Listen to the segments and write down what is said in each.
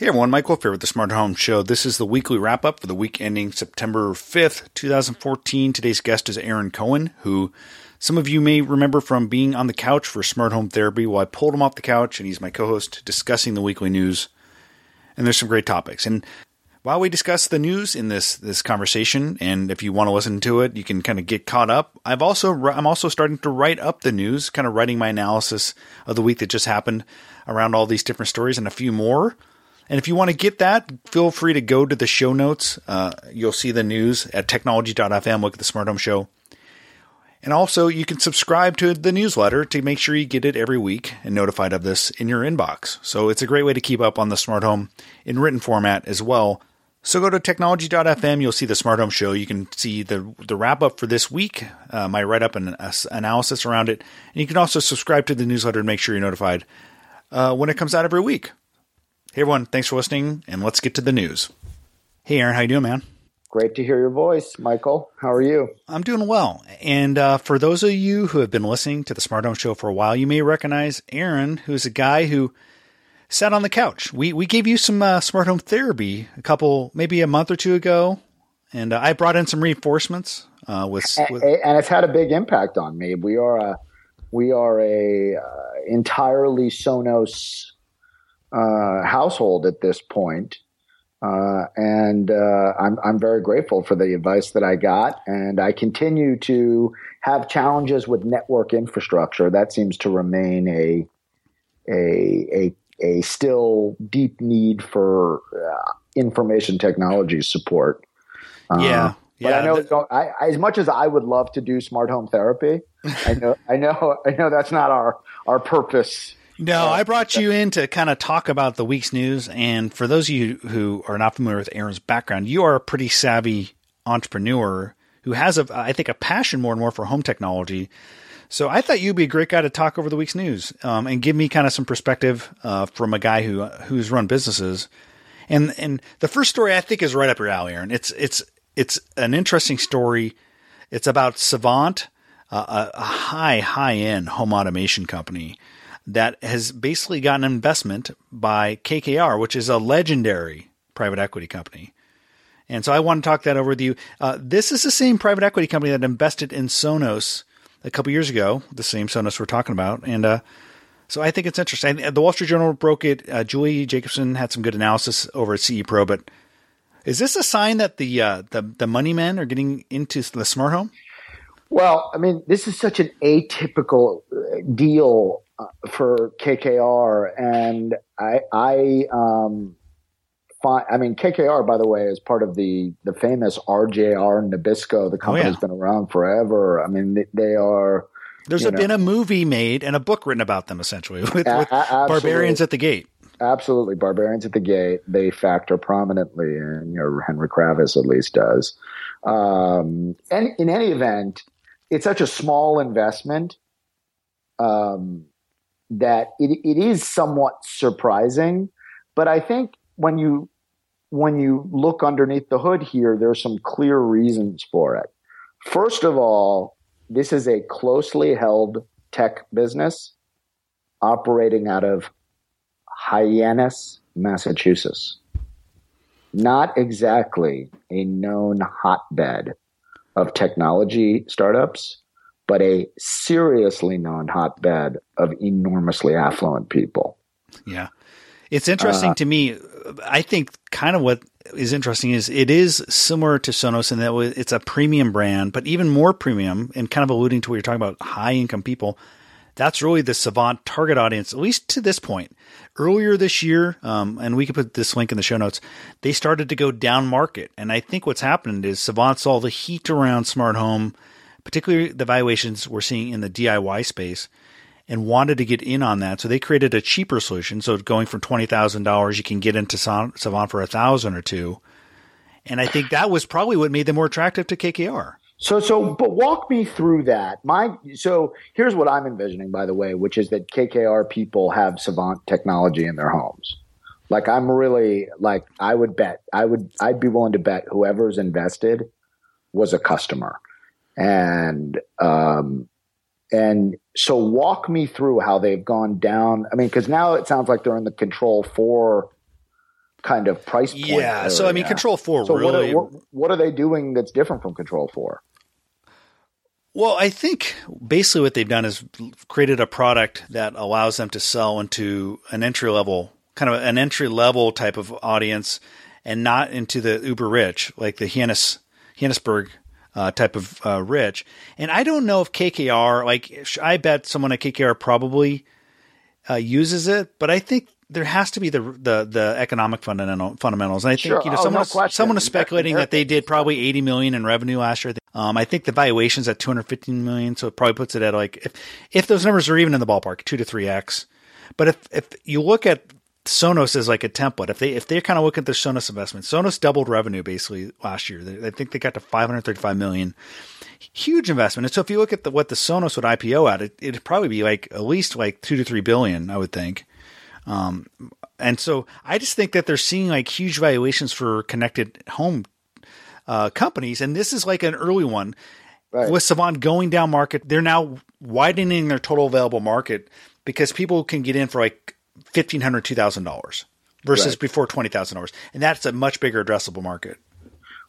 Hey everyone, Michael here with the Smart Home Show. This is the weekly wrap up for the week ending September 5th, 2014. Today's guest is Aaron Cohen, who some of you may remember from being on the couch for Smart Home Therapy. Well, I pulled him off the couch and he's my co host discussing the weekly news. And there's some great topics. And while we discuss the news in this this conversation, and if you want to listen to it, you can kind of get caught up. I've also I'm also starting to write up the news, kind of writing my analysis of the week that just happened around all these different stories and a few more. And if you want to get that, feel free to go to the show notes. Uh, you'll see the news at technology.fm. Look at the Smart Home Show. And also, you can subscribe to the newsletter to make sure you get it every week and notified of this in your inbox. So it's a great way to keep up on the smart home in written format as well. So go to technology.fm. You'll see the smart home show. You can see the the wrap up for this week, uh, my write up and uh, analysis around it. And you can also subscribe to the newsletter to make sure you're notified uh, when it comes out every week. Hey everyone, thanks for listening, and let's get to the news. Hey Aaron, how you doing, man? Great to hear your voice, Michael. How are you? I'm doing well. And uh, for those of you who have been listening to the Smart Home Show for a while, you may recognize Aaron, who's a guy who sat on the couch. We we gave you some uh, smart home therapy a couple, maybe a month or two ago, and uh, I brought in some reinforcements uh, with, with, and it's had a big impact on me. We are a we are a uh, entirely Sonos uh, household at this point. Uh, and uh, I'm I'm very grateful for the advice that I got, and I continue to have challenges with network infrastructure. That seems to remain a a a, a still deep need for uh, information technology support. Uh, yeah. But I know, I, as much as I would love to do smart home therapy, I know, I know, I know that's not our our purpose no, I brought you in to kind of talk about the week's news. And for those of you who are not familiar with Aaron's background, you are a pretty savvy entrepreneur who has, a, I think, a passion more and more for home technology. So I thought you'd be a great guy to talk over the week's news um, and give me kind of some perspective uh, from a guy who who's run businesses. And and the first story I think is right up your alley, Aaron. It's it's it's an interesting story. It's about Savant, uh, a high high end home automation company that has basically gotten an investment by KKR, which is a legendary private equity company. And so I want to talk that over with you. Uh, this is the same private equity company that invested in Sonos a couple years ago, the same Sonos we're talking about. And uh, so I think it's interesting. The Wall Street Journal broke it. Uh, Julie Jacobson had some good analysis over at CE Pro, but is this a sign that the uh, the the money men are getting into the smart home? Well, I mean, this is such an atypical uh, deal for KKR, and I, I, um, find, I mean, KKR, by the way, is part of the the famous RJR Nabisco. The company's oh, yeah. been around forever. I mean, they, they are. There's a, been a movie made and a book written about them, essentially, with, with Barbarians at the Gate. Absolutely, Barbarians at the Gate. They factor prominently, and you know, Henry Kravis at least does. Um, and in any event, it's such a small investment. Um, that it, it is somewhat surprising, but I think when you when you look underneath the hood here, there are some clear reasons for it. First of all, this is a closely held tech business operating out of Hyannis, Massachusetts. Not exactly a known hotbed of technology startups, but a seriously known hotbed of enormously affluent people. Yeah. It's interesting uh, to me. I think kind of what is interesting is it is similar to Sonos in that it's a premium brand, but even more premium and kind of alluding to what you're talking about high income people. That's really the Savant target audience, at least to this point. Earlier this year, um, and we could put this link in the show notes, they started to go down market. And I think what's happened is Savant saw the heat around smart home particularly the valuations we're seeing in the DIY space, and wanted to get in on that. So they created a cheaper solution. So going from twenty thousand dollars, you can get into Savant for a thousand or two. And I think that was probably what made them more attractive to KKR. So, so, but walk me through that. My, so here's what I'm envisioning, by the way, which is that KKR people have savant technology in their homes. Like, I'm really like, I would bet, I would, I'd be willing to bet whoever's invested was a customer, and um, and so walk me through how they've gone down. I mean, because now it sounds like they're in the Control4 kind of price point. Yeah. So I mean, Control4 So really. what, are, what, what are they doing that's different from Control4? Well, I think basically what they've done is created a product that allows them to sell into an entry level, kind of an entry level type of audience, and not into the uber rich like the Hyannis Hyannisberg uh, type of uh, rich. And I don't know if KKR, like I bet someone at KKR probably uh, uses it, but I think there has to be the the, the economic fundamental, fundamentals. And I think Sure. you know Oh, someone no was, someone was speculating that they did probably 80 million in revenue last year. Um, I think the valuation's at 215 million, so it probably puts it at like if if those numbers are even in the ballpark, two to three x. But if if you look at Sonos is like a template, if they if they kind of look at the Sonos investment, Sonos doubled revenue basically last year. They, I think they got to 535 million, huge investment. And so if you look at the, what the Sonos would IPO at, it, it'd probably be like at least like two to three billion, I would think. Um, and so I just think that they're seeing like huge valuations for connected home uh, companies, and this is like an early one. Right. With Savant going down market, they're now widening their total available market because people can get in for like fifteen hundred, two thousand dollars versus Right. before twenty thousand dollars, and that's a much bigger addressable market.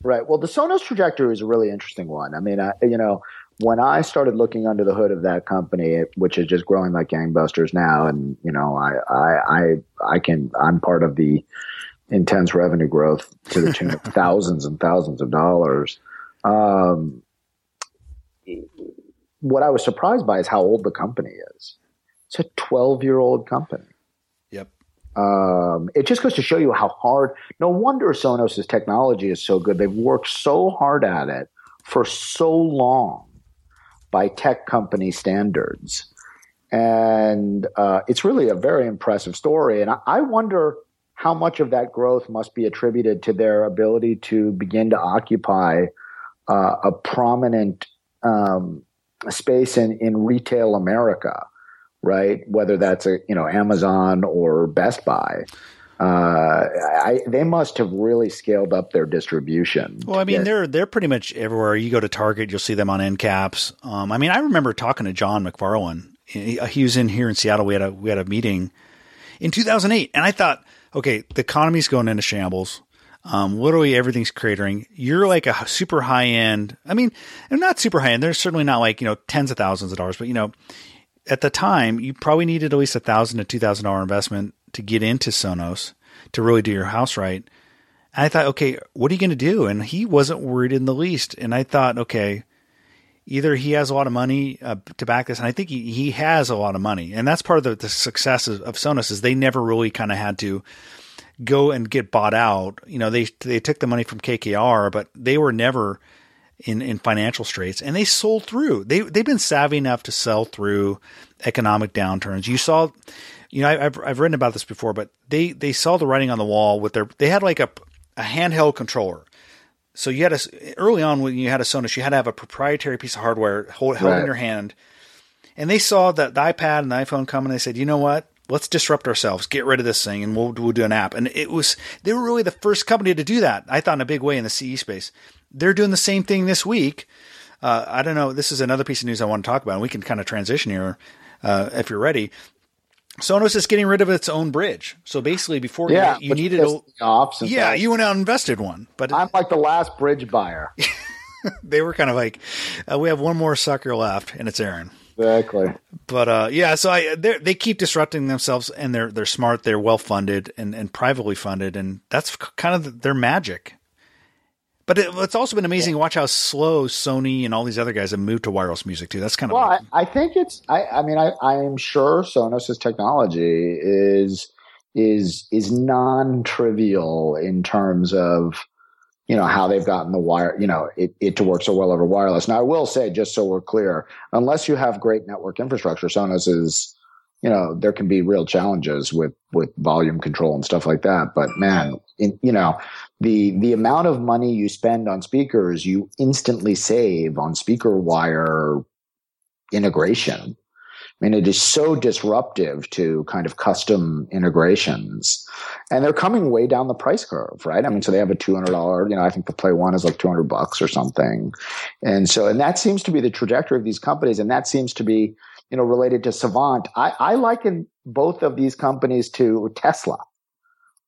Right. Well, the Sonos trajectory is a really interesting one. I mean, I, you know, when I started looking under the hood of that company, which is just growing like gangbusters now, and you know, I, I, I, I can, I'm part of the intense revenue growth to the tune of thousands and thousands of dollars. Um, what I was surprised by is how old the company is. It's a 12 year old company. Um, it just goes to show you how hard. No wonder Sonos's technology is so good. They've worked so hard at it for so long by tech company standards, and uh, it's really a very impressive story. And I, I wonder how much of that growth must be attributed to their ability to begin to occupy uh, a prominent um, space in, in retail America right? Whether that's a you know Amazon or Best Buy, uh, I, they must have really scaled up their distribution. Well, I mean, Yeah. they're they're pretty much everywhere. You go to Target, you'll see them on end caps. Um, I mean, I remember talking to John MacFarlane. He, he was in here in Seattle. We had a we had a meeting in 2008, and I thought, okay, the economy's going into shambles. Um, literally everything's cratering. You're like a super high end. I mean, they're not super high end. They're certainly not like you know tens of thousands of dollars, but you know, at the time, you probably needed at least a thousand to two thousand dollar investment to get into Sonos to really do your house right. And I thought, okay, what are you going to do? And he wasn't worried in the least. And I thought, okay, either he has a lot of money uh, to back this, and I think he, he has a lot of money, and that's part of the, the success of, of Sonos is they never really kind of had to go and get bought out. You know, they they took the money from KKR, but they were never in, in financial straits, and they sold through. They they've been savvy enough to sell through economic downturns. You saw, you know, I, I've I've written about this before, but they they saw the writing on the wall with their. They had like a a handheld controller. So you had a early on when you had a Sonos, you had to have a proprietary piece of hardware hold, held in your hand, and they saw that the iPad and the iPhone come, and they said, you know what? Let's disrupt ourselves, get rid of this thing, and we'll we'll do an app. And it was they were really the first company to do that. I thought in a big way in the CE space. They're doing the same thing this week. Uh, I don't know. This is another piece of news I want to talk about, and we can kind of transition here uh, if you're ready. Sonos is getting rid of its own bridge. So basically, before yeah, you, you needed a off yeah, you went out and invested one, but I'm like the last bridge buyer. they were kind of like, uh, we have one more sucker left, and it's Aaron. Exactly. But uh, yeah, so I they they keep disrupting themselves, and they're they're smart, they're well funded, and and privately funded, and that's kind of their magic. But it, it's also been amazing to watch how slow Sony and all these other guys have moved to wireless music too. That's kind of Well, I, I think it's. I, I mean, I, I am sure Sonos's technology is is is non-trivial in terms of you know how they've gotten the wire you know it, it to work so well over wireless. Now, I will say, just so we're clear, unless you have great network infrastructure, Sonos is you know there can be real challenges with with volume control and stuff like that. But man, in, you know the the amount of money you spend on speakers, you instantly save on speaker wire integration. I mean, it is so disruptive to kind of custom integrations. And they're coming way down the price curve, right? I mean, so they have a $200, you know, I think the Play One is like 200 bucks or something. And so, and that seems to be the trajectory of these companies. And that seems to be, you know, related to Savant. I, I liken both of these companies to Tesla,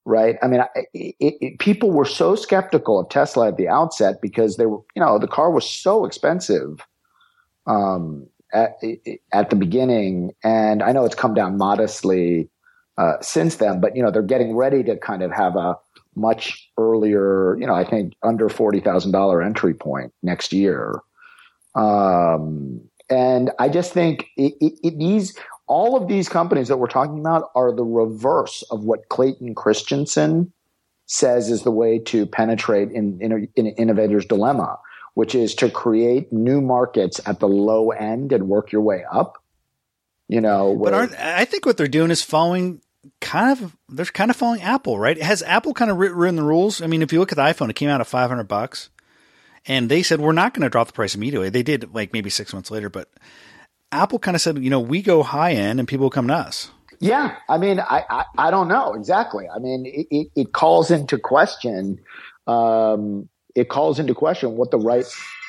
right? I mean, it, it, people were so skeptical of Tesla at the outset because they were, you know, the car was so expensive. Um, at, at the beginning, and I know it's come down modestly uh, since then, but you know they're getting ready to kind of have a much earlier, you know, I think under forty thousand dollar entry point next year. Um, and I just think it, it, it, these all of these companies that we're talking about are the reverse of what Clayton Christensen says is the way to penetrate in, in, in innovator's dilemma which is to create new markets at the low end and work your way up. You know, but aren't, I think what they're doing is following kind of they're kind of following Apple, right? Has Apple kind of written the rules? I mean, if you look at the iPhone, it came out at five hundred bucks, and they said we're not going to drop the price immediately. They did like maybe six months later, but Apple kind of said, you know, we go high end and people come to us. Yeah, I mean, I I, I don't know exactly. I mean, it, it, it calls into question um, it calls into question what the right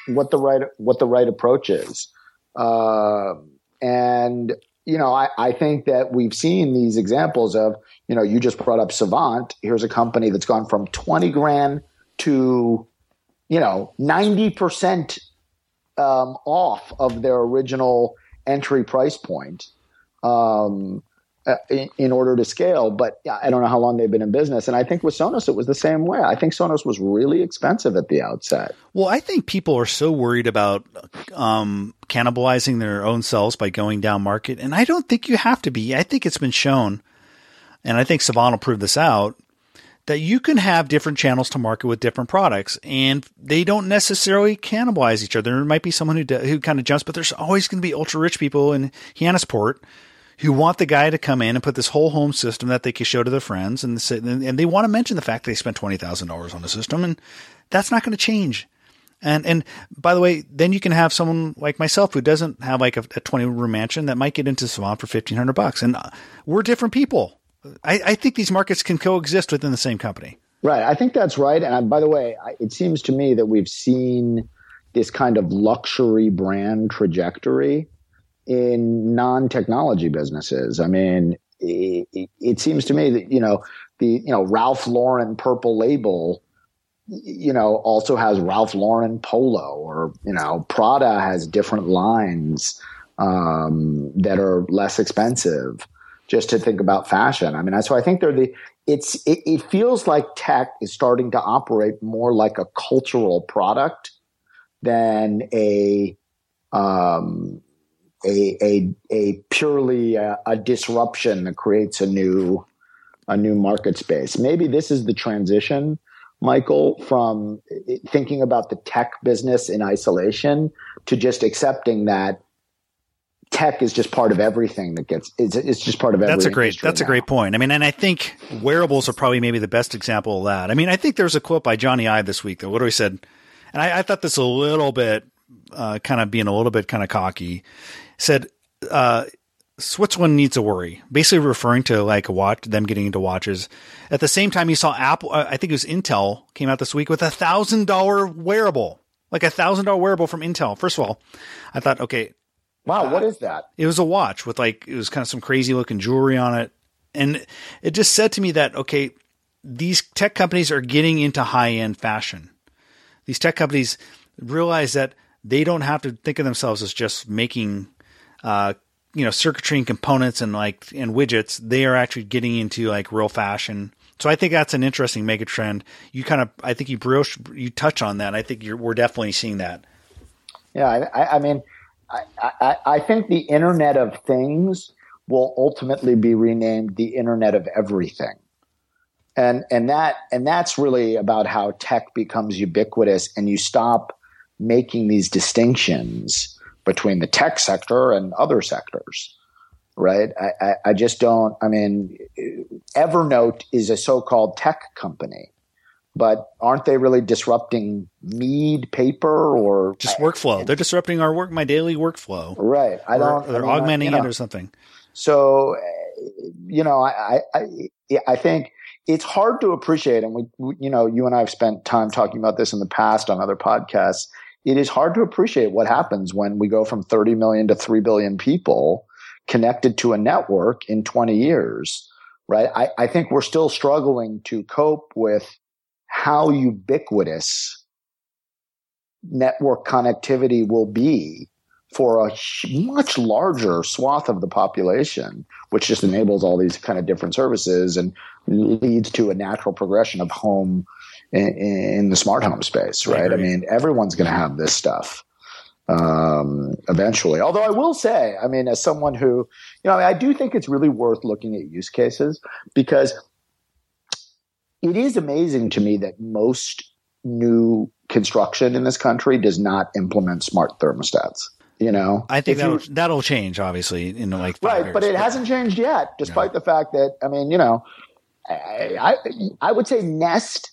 what the right what the right approach is. Uh, and you know, I, I think that we've seen these examples of, you know, you just brought up Savant. Here's a company that's gone from 20 grand to, you know, 90% um, off of their original entry price point. Um, uh, in, order to scale. But I don't know how long they've been in business. And I think with Sonos, it was the same way. I think Sonos was really expensive at the outset. Well, I think people are so worried about um, cannibalizing their own selves by going down market. And I don't think you have to be. I think it's been shown, and I think Savant will prove this out, that you can have different channels to market with different products and they don't necessarily cannibalize each other. There might be someone who, who kind of jumps, but there's always going to be ultra rich people in Hyannisport who want the guy to come in and put this whole home system that they can show to their friends, and and they want to mention the fact that they spent twenty thousand dollars on the system, and that's not going to change. And and by the way, then you can have someone like myself who doesn't have like a, a twenty room mansion that might get into Savant for fifteen hundred bucks, and uh, we're different people. I, I, think these markets can coexist within the same company. Right, I think that's right. And by the way, it seems to me that we've seen this kind of luxury brand trajectory in non-technology businesses. I mean, it, it, seems to me that you know the you know Ralph Lauren purple label, you know, also has Ralph Lauren polo, or you know, Prada has different lines um, that are less expensive. Just to think about fashion, I mean, so I think they're the. It's it, it feels like tech is starting to operate more like a cultural product than a um, a a, a purely a, uh, a disruption that creates a new a new market space. Maybe this is the transition, Michael, from thinking about the tech business in isolation to just accepting that tech is just part of everything that gets it's, it's just part of everything. that's a great that's now. a great point i mean and i think wearables are probably maybe the best example of that i mean i think there's a quote by Jony Ive this week that literally said and i, I thought this a little bit uh, kind of being a little bit kind of cocky said uh, Switzerland needs to worry, basically referring to like watch, them getting into watches. At the same time, you saw Apple, uh, I think it was Intel, came out this week with a thousand dollar wearable, like a thousand dollar wearable from Intel. First of all, I thought, okay, wow, uh, what is that? It was a watch with like it was kind of some crazy looking jewelry on it, and it just said to me that okay, these tech companies are getting into high end fashion. These tech companies realize that they don't have to think of themselves as just making uh, you know, circuitry and components and like and widgets, they are actually getting into like real fashion. So I think that's an interesting mega trend. You kind of, I think you broach you touch on that. I think we're definitely seeing that. Yeah, I, I mean, I, I, I think the Internet of Things will ultimately be renamed the Internet of Everything, and and that and that's really about how tech becomes ubiquitous, and you stop making these distinctions between the tech sector and other sectors, right? I, I, I just don't. I mean, Evernote is a so-called tech company, but aren't they really disrupting Mead paper or just workflow? They're disrupting our work, my daily workflow. Right. I don't. Or they're I mean, augmenting you know, it or something. So, you know, I, I, I think it's hard to appreciate, and we, you know, you and I have spent time talking about this in the past on other podcasts. It is hard to appreciate what happens when we go from 30 million to 3 billion people connected to a network in 20 years, right? I, I think we're still struggling to cope with how ubiquitous network connectivity will be for a much larger swath of the population, which just enables all these kind of different services and leads to a natural progression of home in, in the smart home space, right? I, I mean, everyone's going to have this stuff um, eventually. Although I will say, I mean, as someone who, you know, I, I do think it's really worth looking at use cases because it is amazing to me that most new construction in this country does not implement smart thermostats. You know, I think that'll, you, that'll change, obviously, in like right, years, but it hasn't changed yet, despite no. the fact that I mean, you know, I, I, I would say Nest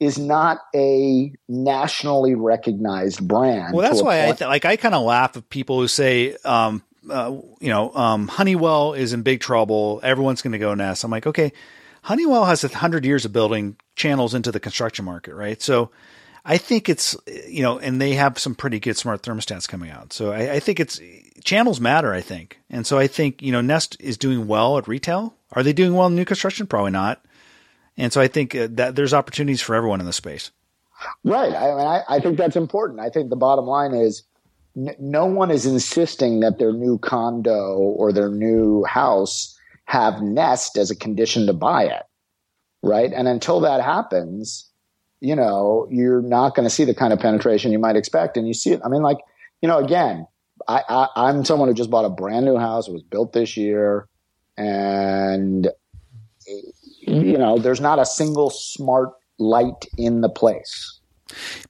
is not a nationally recognized brand. Well, that's why I th- like I kind of laugh at people who say, um, uh, you know, um, Honeywell is in big trouble. Everyone's going to go Nest. I'm like, okay, Honeywell has a hundred years of building channels into the construction market, right? So I think it's, you know, and they have some pretty good smart thermostats coming out. So I, I, think it's channels matter, I think. And so I think, you know, Nest is doing well at retail. Are they doing well in new construction? Probably not. And so I think uh, that there's opportunities for everyone in the space. Right. I mean, I, I think that's important. I think the bottom line is n- no one is insisting that their new condo or their new house have Nest as a condition to buy it. Right. And until that happens, you know, you're not going to see the kind of penetration you might expect. And you see it. I mean, like, you know, again, I, I, I'm someone who just bought a brand new house. It was built this year. And, you know, there's not a single smart light in the place.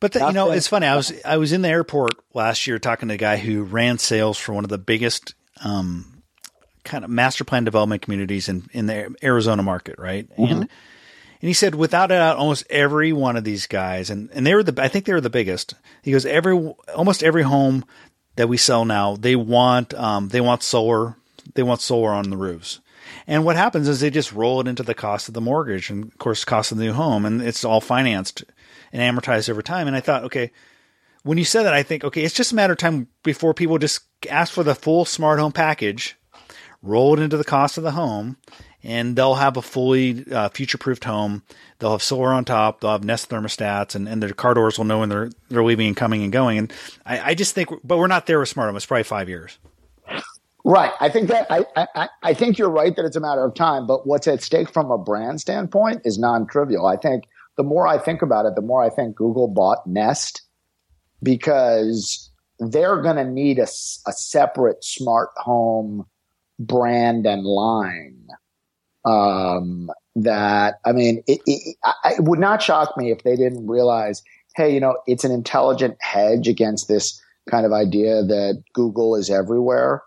But the, you know, it's funny. I was I was in the airport last year talking to a guy who ran sales for one of the biggest um, kind of master plan development communities in in the Arizona market, right? Mm-hmm. And and he said, without a doubt, almost every one of these guys, and, and they were the, I think they were the biggest. He goes, every, almost every home that we sell now, they want, um, they want solar, they want solar on the roofs. And what happens is they just roll it into the cost of the mortgage and of course cost of the new home and it's all financed and amortized over time. And I thought, okay, when you said that, I think, okay, it's just a matter of time before people just ask for the full smart home package, roll it into the cost of the home, and they'll have a fully uh, future-proofed home. They'll have solar on top. They'll have Nest thermostats, and, and their car doors will know when they're they're leaving and coming and going. And I, I just think, but we're not there with smart home. It's probably five years. Right. I think that I, I, I think you're right that it's a matter of time. But what's at stake from a brand standpoint is non-trivial. I think the more I think about it, the more I think Google bought Nest because they're going to need a, a separate smart home brand and line um, that I mean, it, it, it, would not shock me if they didn't realize, hey, you know, it's an intelligent hedge against this kind of idea that Google is everywhere.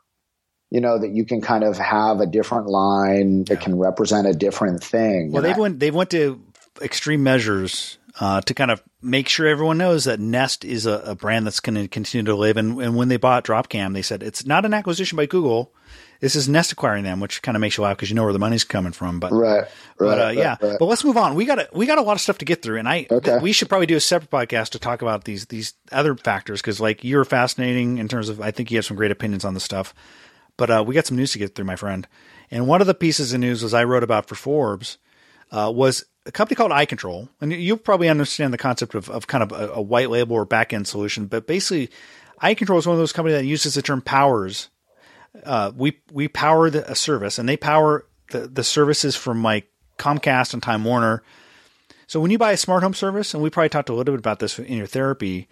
You know that you can kind of have a different line that can represent a different thing. Well, they've went they've went to extreme measures uh, to kind of make sure everyone knows that Nest is a, a brand that's going to continue to live. And, and when they bought Dropcam, they said it's not an acquisition by Google this is Nest acquiring them, which kind of makes you laugh because you know where the money's coming from. But right, right but uh, right, yeah. Right. But let's move on. We got a, we got a lot of stuff to get through, and I okay. we should probably do a separate podcast to talk about these these other factors because like you're fascinating in terms of I think you have some great opinions on the stuff. But uh, we got some news to get through, my friend. And one of the pieces of news was I wrote about for Forbes uh, was a company called iControl, and you'll probably understand the concept of, of kind of a, a white label or back end solution. But basically, iControl is one of those companies that uses the term powers uh, we we power the, a service, and they power the the services from like Comcast and Time Warner. So when you buy a smart home service, and we probably talked a little bit about this in your therapy,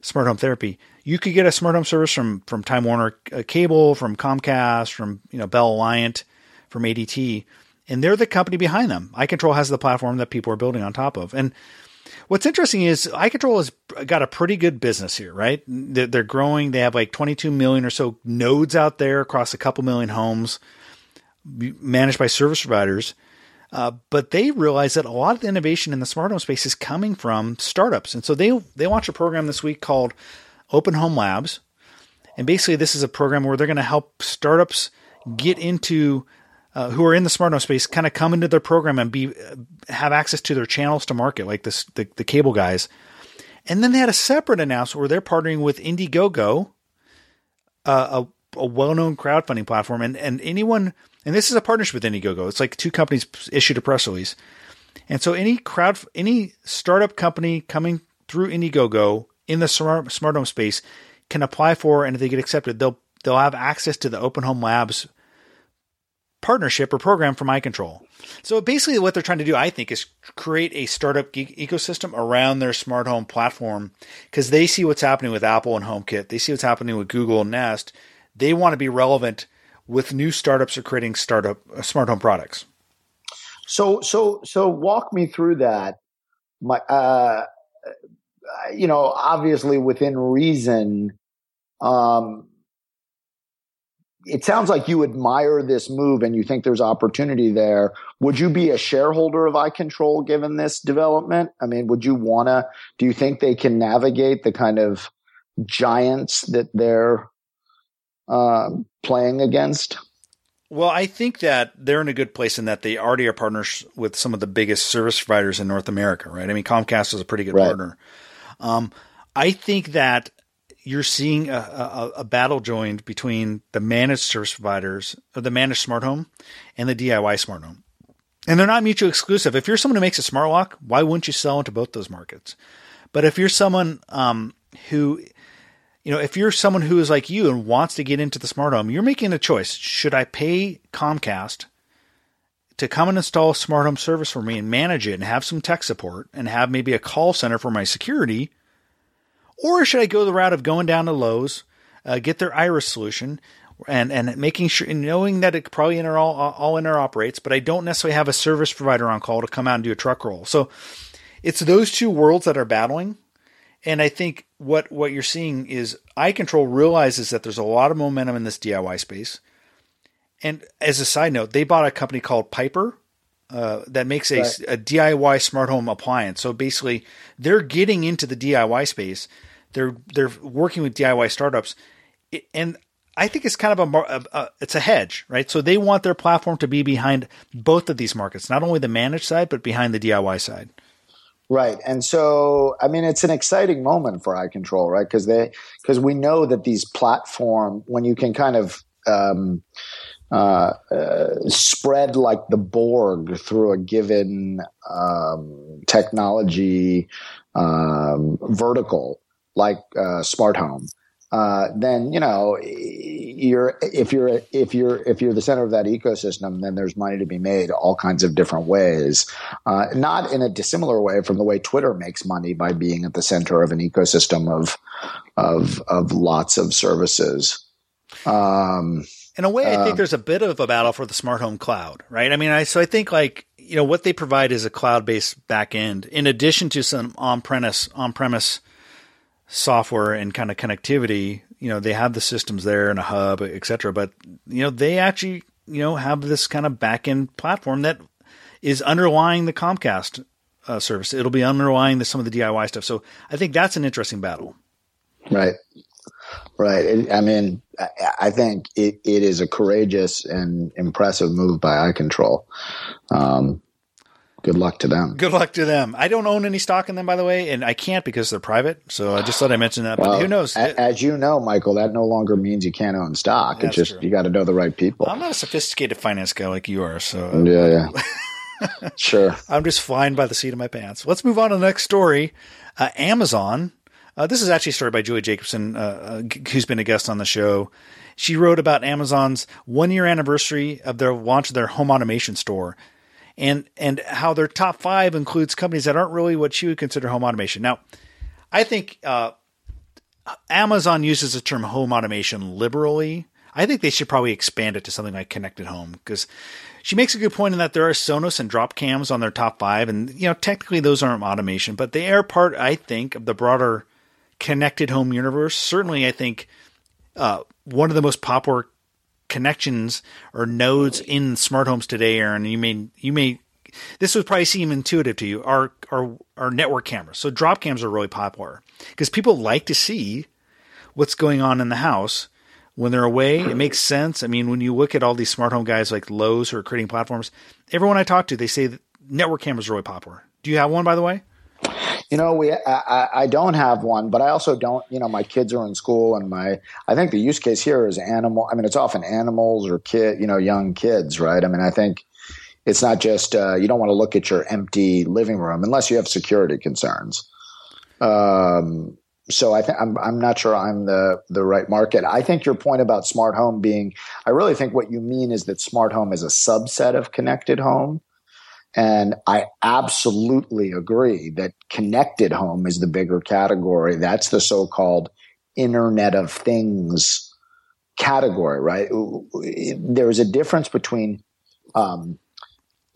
smart home therapy, you could get a smart home service from from Time Warner uh, Cable, from Comcast, from you know Bell Alliant, from ADT, and they're the company behind them. iControl has the platform that people are building on top of, and What's interesting is iControl has got a pretty good business here, right? They're, growing. They have like 22 million or so nodes out there across a couple million homes managed by service providers. Uh, but they realize that a lot of the innovation in the smart home space is coming from startups, and so they they launched a program this week called Open Home Labs, and basically this is a program where they're going to help startups get into uh, who are in the smart home space kind of come into their program and be have access to their channels to market, like this the, the cable guys. And then they had a separate announcement where they're partnering with Indiegogo, uh, a, a well-known crowdfunding platform, and and anyone and this is a partnership with Indiegogo. It's like two companies issued a press release, and so any crowd any startup company coming through Indiegogo in the smart, smart home space can apply for, and if they get accepted, they'll they'll have access to the Open Home Labs partnership or program from iControl. So basically, what they're trying to do, I think, is create a startup ecosystem around their smart home platform because they see what's happening with Apple and HomeKit. They see what's happening with Google and Nest. They want to be relevant with new startups or creating startup uh, smart home products. So, so, so, walk me through that. My, uh, you know, obviously within reason. Um, it sounds like you admire this move and you think there's opportunity there. Would you be a shareholder of iControl given this development? I mean, would you want to? Do you think they can navigate the kind of giants that they're uh, playing against? Well, I think that they're in a good place in that they already are partners with some of the biggest service providers in North America, right? I mean, Comcast is a pretty good right. partner. Um, I think that you're seeing a, a, a, battle joined between the managed service providers, or the managed smart home, and the DIY smart home. And they're not mutually exclusive. If you're someone who makes a smart lock, why wouldn't you sell into both those markets? But if you're someone um, who, you know, if you're someone who is like you and wants to get into the smart home, you're making a choice. Should I pay Comcast to come and install a smart home service for me and manage it and have some tech support and have maybe a call center for my security? Or should I go the route of going down to Lowe's, uh, get their Iris solution, and and making sure, knowing that it probably inter all, all interoperates, but I don't necessarily have a service provider on call to come out and do a truck roll. So it's those two worlds that are battling. And I think what what you're seeing is iControl realizes that there's a lot of momentum in this DIY space. And as a side note, they bought a company called Piper, uh, that makes a, right. a, DIY smart home appliance. So basically, they're getting into the DIY space. They're they're working with DIY startups, and I think it's kind of a, a, a, it's a hedge, right? So they want their platform to be behind both of these markets, not only the managed side but behind the DIY side. Right, and so I mean, it's an exciting moment for iControl, right? Because they because we know that these platform when you can kind of um, uh, spread like the Borg through a given um, technology um, vertical, like uh, smart home, uh, then you know you're if you're if you're if you're the center of that ecosystem, then there's money to be made all kinds of different ways, uh, not in a dissimilar way from the way Twitter makes money by being at the center of an ecosystem of of of lots of services. Um, in a way, I think um, there's a bit of a battle for the smart home cloud, right? I mean, I so I think like you know what they provide is a cloud-based backend in addition to some on-premise on-premise software and kind of connectivity. You know, they have the systems there and a hub, etc. But you know, they actually you know have this kind of backend platform that is underlying the Comcast uh, service. It'll be underlying the, some of the DIY stuff. So I think that's an interesting battle. Right. Right. I mean, I think it, it is a courageous and impressive move by iControl. Um, good luck to them. Good luck to them. I don't own any stock in them, by the way, and I can't because they're private. So I just thought I mentioned that. But well, who knows? As you know, Michael, that no longer means you can't own stock. That's it's just true. you got to know the right people. I'm not a sophisticated finance guy like you are. So yeah, yeah. sure. I'm just flying by the seat of my pants. Let's move on to the next story. Uh, Amazon uh, this is actually a story by Julie Jacobson, uh, uh who's been a guest on the show. She wrote about Amazon's one year anniversary of their launch of their home automation store and and how their top five includes companies that aren't really what she would consider home automation. Now, I think uh, Amazon uses the term home automation liberally. I think they should probably expand it to something like connected home because she makes a good point in that there are Sonos and Dropcams on their top five, and you know technically those aren't automation, but they are part, I think, of the broader connected home universe. Certainly, I think uh, one of the most popular connections or nodes in smart homes today, Aaron. You may you may this would probably seem intuitive to you. Our our our network cameras. So Dropcams are really popular because people like to see what's going on in the house when they're away. It makes sense. I mean, when you look at all these smart home guys like Lowe's who are creating platforms, everyone I talk to, they say that network cameras are really popular. Do you have one, by the way? You know, we I, I don't have one, but I also don't. You know, my kids are in school, and my I think the use case here is animal. I mean, it's often animals or kid, you know, young kids, right? I mean, I think it's not just uh, you don't want to look at your empty living room unless you have security concerns. Um, so I think I'm I'm not sure I'm the the right market. I think your point about smart home being, I really think what you mean is that smart home is a subset of connected home. And I absolutely agree that connected home is the bigger category. That's the so-called Internet of Things category, right? There's a difference between um,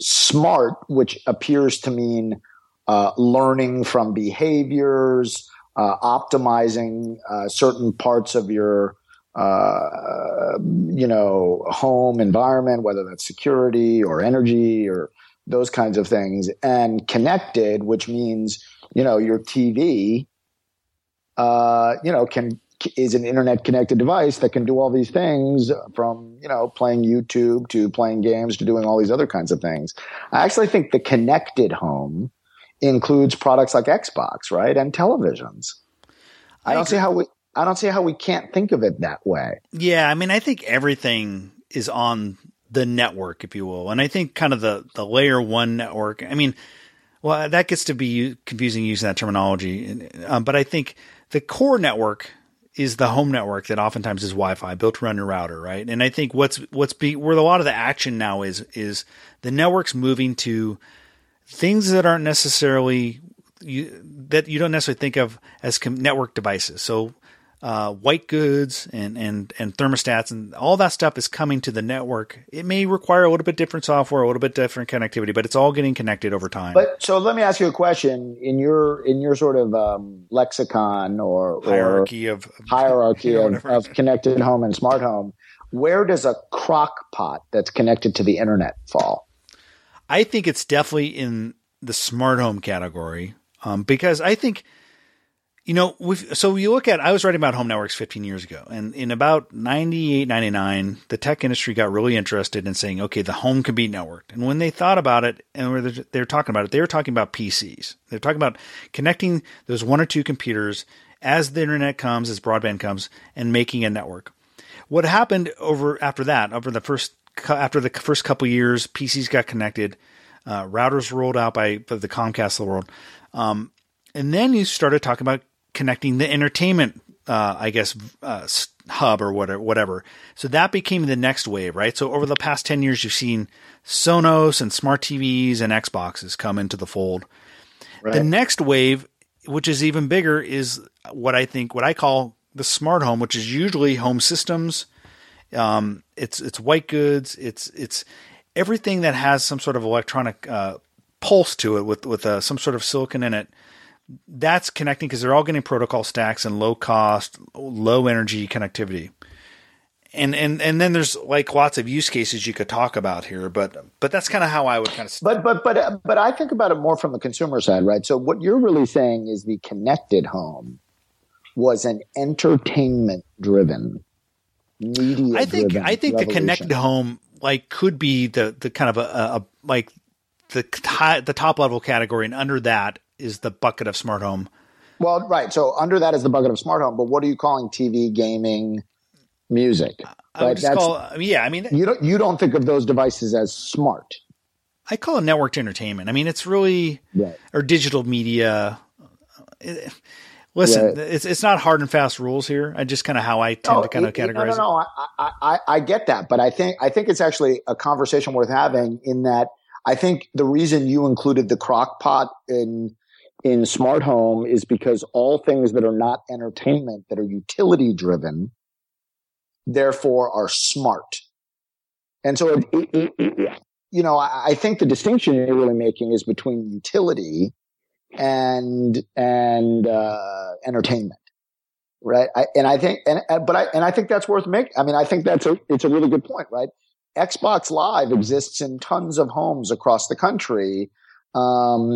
smart, which appears to mean uh, learning from behaviors, uh, optimizing uh, certain parts of your uh, you know home environment, whether that's security or energy or those kinds of things, and connected, which means you know your TV, uh, you know, can is an internet connected device that can do all these things from you know playing YouTube to playing games to doing all these other kinds of things. I actually think the connected home includes products like Xbox, right, and televisions. I, I don't agree. see how we. I don't see how we can't think of it that way. Yeah, I mean, I think everything is on the network, if you will. And I think kind of the, the layer one network, I mean, well, that gets to be confusing using that terminology. Um, but I think the core network is the home network that oftentimes is Wi-Fi built around your router, right? And I think what's what's be where a lot of the action now is is the network's moving to things that aren't necessarily you, that you don't necessarily think of as network devices. So uh, white goods and, and, and thermostats and all that stuff is coming to the network. It may require a little bit different software, a little bit different connectivity, but it's all getting connected over time. But so let me ask you a question in your in your sort of um, lexicon or, hierarchy or of hierarchy of, of connected home and smart home. Where does a crock pot that's connected to the internet fall? I think it's definitely in the smart home category um, because I think – you know, so you look at, I was writing about home networks 15 years ago, and in about 98, 99, the tech industry got really interested in saying, okay, the home can be networked. And when they thought about it and they were talking about it, they were talking about PCs. They're talking about connecting those one or two computers as the internet comes, as broadband comes, and making a network. What happened over after that, over the first, after the first couple years, PCs got connected, uh, routers rolled out by, by the Comcast of the world. Um, and then you started talking about connecting the entertainment, uh, I guess, uh, hub or whatever, whatever. So that became the next wave, right? So over the past 10 years, you've seen Sonos and smart TVs and Xboxes come into the fold. Right. The next wave, which is even bigger, is what I think, what I call the smart home, which is usually home systems. Um, it's, it's white goods. It's, it's everything that has some sort of electronic, uh, pulse to it with, with uh, some sort of silicon in it that's connecting because they're all getting protocol stacks and low cost, low energy connectivity. And and and then there's like lots of use cases you could talk about here, but but that's kind of how I would kind of. But but but uh, but I think about it more from the consumer side, right? So what you're really saying is the connected home was an entertainment driven media. I think I think revolution. the connected home like could be the the kind of a, a like the the top level category, and under that is the bucket of smart home. Well, right. So under that is the bucket of smart home. But what are you calling TV, gaming, music? I right? That's, call, yeah, I mean, you don't you don't think of those devices as smart. I call it networked entertainment. I mean, it's really right. or digital media. It, listen, it's it's not hard and fast rules here. I just kind of how I tend oh, to kind of categorize. No, no, no. I, I I get that, but I think I think it's actually a conversation worth having. In that, I think the reason you included the crock pot in in smart home is because all things that are not entertainment, that are utility driven, therefore are smart. And so, it, it, it, you know, I, I think the distinction you're really making is between utility and and uh, entertainment, right? I, and I think, and but I and I think that's worth making. I mean, I think that's a it's a really good point, right? Xbox Live exists in tons of homes across the country. Um,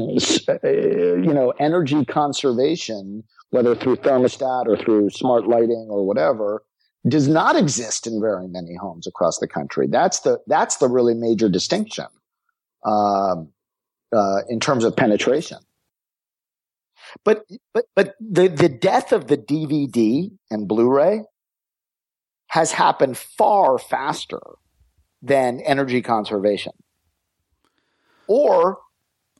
you know, energy conservation, whether through thermostat or through smart lighting or whatever, does not exist in very many homes across the country. That's the that's the really major distinction um, uh, in terms of penetration. But but but the the death of the DVD and Blu-ray has happened far faster than energy conservation. Or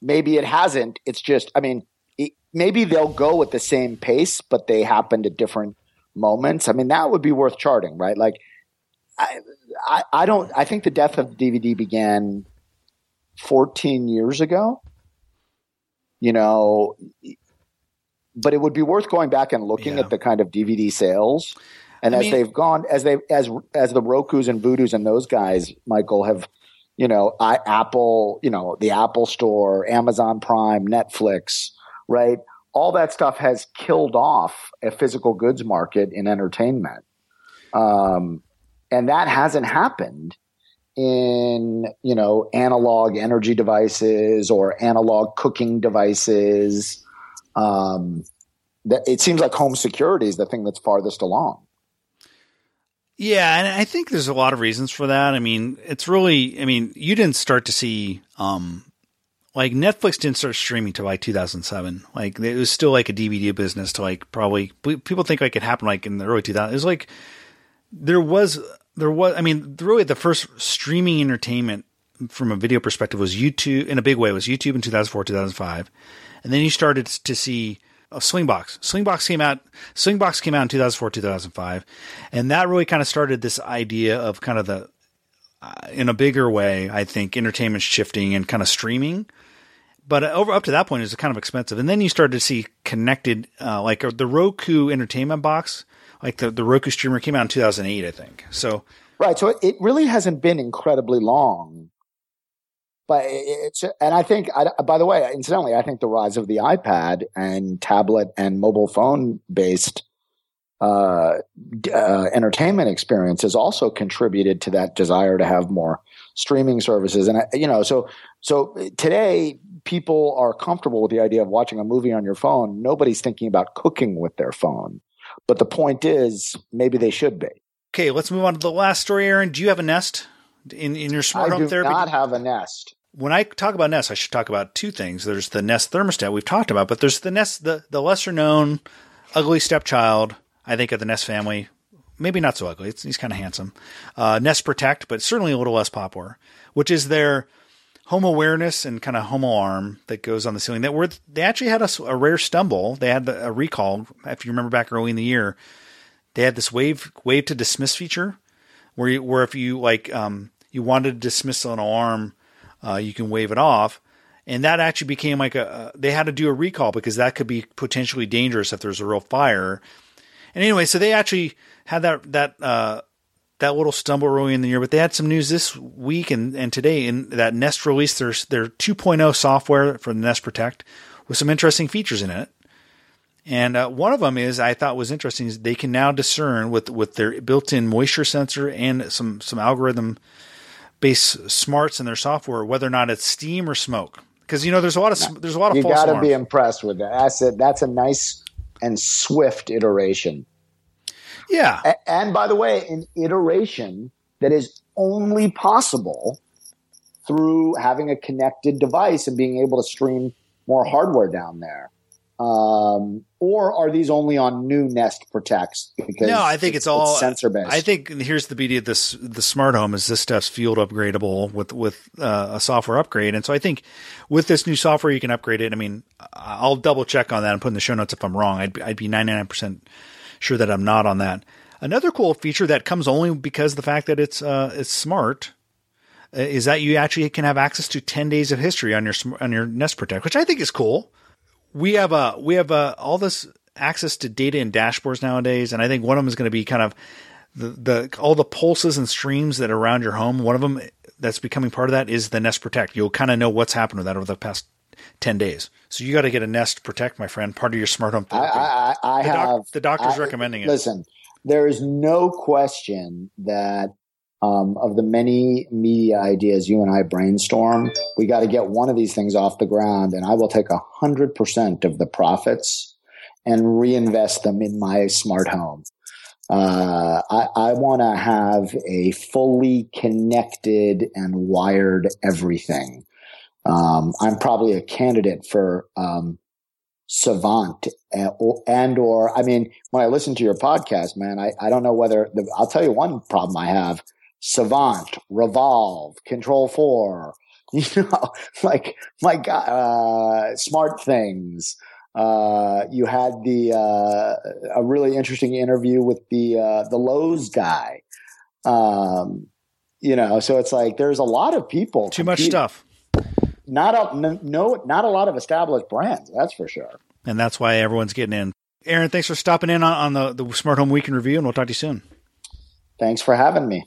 maybe it hasn't. It's just, I mean, it, maybe they'll go at the same pace, but they happened at different moments. I mean, that would be worth charting, right? Like, I, I, I don't, I think the death of DVD began 14 years ago, you know, but it would be worth going back and looking yeah. at the kind of DVD sales and I as mean, they've gone, as they as as the Roku's and Vudus and those guys, Michael have, you know, I, Apple, you know, the Apple Store, Amazon Prime, Netflix, right? All that stuff has killed off a physical goods market in entertainment, um, and that hasn't happened in you know analog energy devices or analog cooking devices. Um, that it seems like home security is the thing that's farthest along. Yeah, and I think there's a lot of reasons for that. I mean, it's really, I mean, you didn't start to see, um, like Netflix didn't start streaming till like 2007. Like it was still like a DVD business to like probably people think like it happened like in the early 2000s. It was like there was there was I mean really the first streaming entertainment from a video perspective was YouTube in a big way was YouTube in 2004 2005, and then you started to see oh, Slingbox. Slingbox came out. Slingbox came out in 2004, 2005, and that really kind of started this idea of kind of the, uh, in a bigger way, I think, entertainment shifting and kind of streaming. But over up to that point, it was kind of expensive, and then you started to see connected, uh, like the Roku Entertainment Box, like the the Roku streamer came out in 2008, I think. So right, so it really hasn't been incredibly long but it's and I think I, by the way, incidentally, I think the rise of the iPad and tablet and mobile phone based uh, uh, entertainment experience has also contributed to that desire to have more streaming services. And you know, so so today people are comfortable with the idea of watching a movie on your phone. Nobody's thinking about cooking with their phone, but the point is, maybe they should be. Okay, let's move on to the last story, Aaron. Do you have a Nest? in, in your smart I home therapy? I do not have a Nest. When I talk about Nest, I should talk about two things. There's the Nest thermostat we've talked about, but there's the Nest, the, the lesser known ugly stepchild, I think, of the Nest family. Maybe not so ugly. It's, he's kind of handsome. Uh, Nest Protect, but certainly a little less popular, which is their home awareness and kind of home alarm that goes on the ceiling. That were they actually had a, a rare stumble. They had a recall. If you remember back early in the year, they had this wave wave to dismiss feature where you, where if you like um, you wanted to dismiss an alarm, uh, you can wave it off. And that actually became like a, they had to do a recall because that could be potentially dangerous if there's a real fire. And anyway, so they actually had that, that, uh, that little stumble early in the year, but they had some news this week and, and today in that Nest released their, their 2.0 software for the Nest Protect with some interesting features in it. And uh, one of them is I thought was interesting is they can now discern with with their built-in moisture sensor and some some algorithm based smarts in their software whether or not it's steam or smoke. Because you know there's a lot of there's a lot of you got to be impressed with that. That's a, that's a nice and swift iteration. Yeah. A- and by the way, an iteration that is only possible through having a connected device and being able to stream more hardware down there. Um, or are these only on new Nest Protects? Because no, I think it's, it's all sensor based. I think here's the beauty of this: the smart home is this stuff's field upgradable with with uh, a software upgrade, and so I think with this new software you can upgrade it. I mean, I'll double check on that and put in the show notes if I'm wrong. I'd I'd be 99 percent sure that I'm not on that. Another cool feature that comes only because the fact that it's uh, it's smart uh, is that you actually can have access to 10 days of history on your on your Nest Protect, which I think is cool we have a we have a all this access to data and dashboards nowadays, and I think one of them is going to be kind of the, the all the pulses and streams that are around your home. One of them that's becoming part of that is the Nest Protect. You'll kind of know what's happened with that over the past ten days. So you got to get a Nest Protect, my friend, part of your smart home. I, I, I the have the doctor's I, recommending it. Listen, there is no question that um, of the many media ideas you and I brainstorm, we got to get one of these things off the ground, and I will take a hundred percent of the profits and reinvest them in my smart home. Uh, I, I want to have a fully connected and wired everything. Um, I'm probably a candidate for um, Savant and or, and or I mean, when I listen to your podcast, man, I, I don't know whether the, I'll tell you one problem I have Savant, Revolv, Control 4, you know, like my God, uh, SmartThings. Uh, you had the uh, a really interesting interview with the uh, the Lowe's guy. Um, you know, so it's like there's a lot of people. Too much stuff. Not a no, not a lot of established brands. That's for sure. And that's why everyone's getting in. Aaron, thanks for stopping in on, on the, the Smart Home Week in Review, and we'll talk to you soon. Thanks for having me.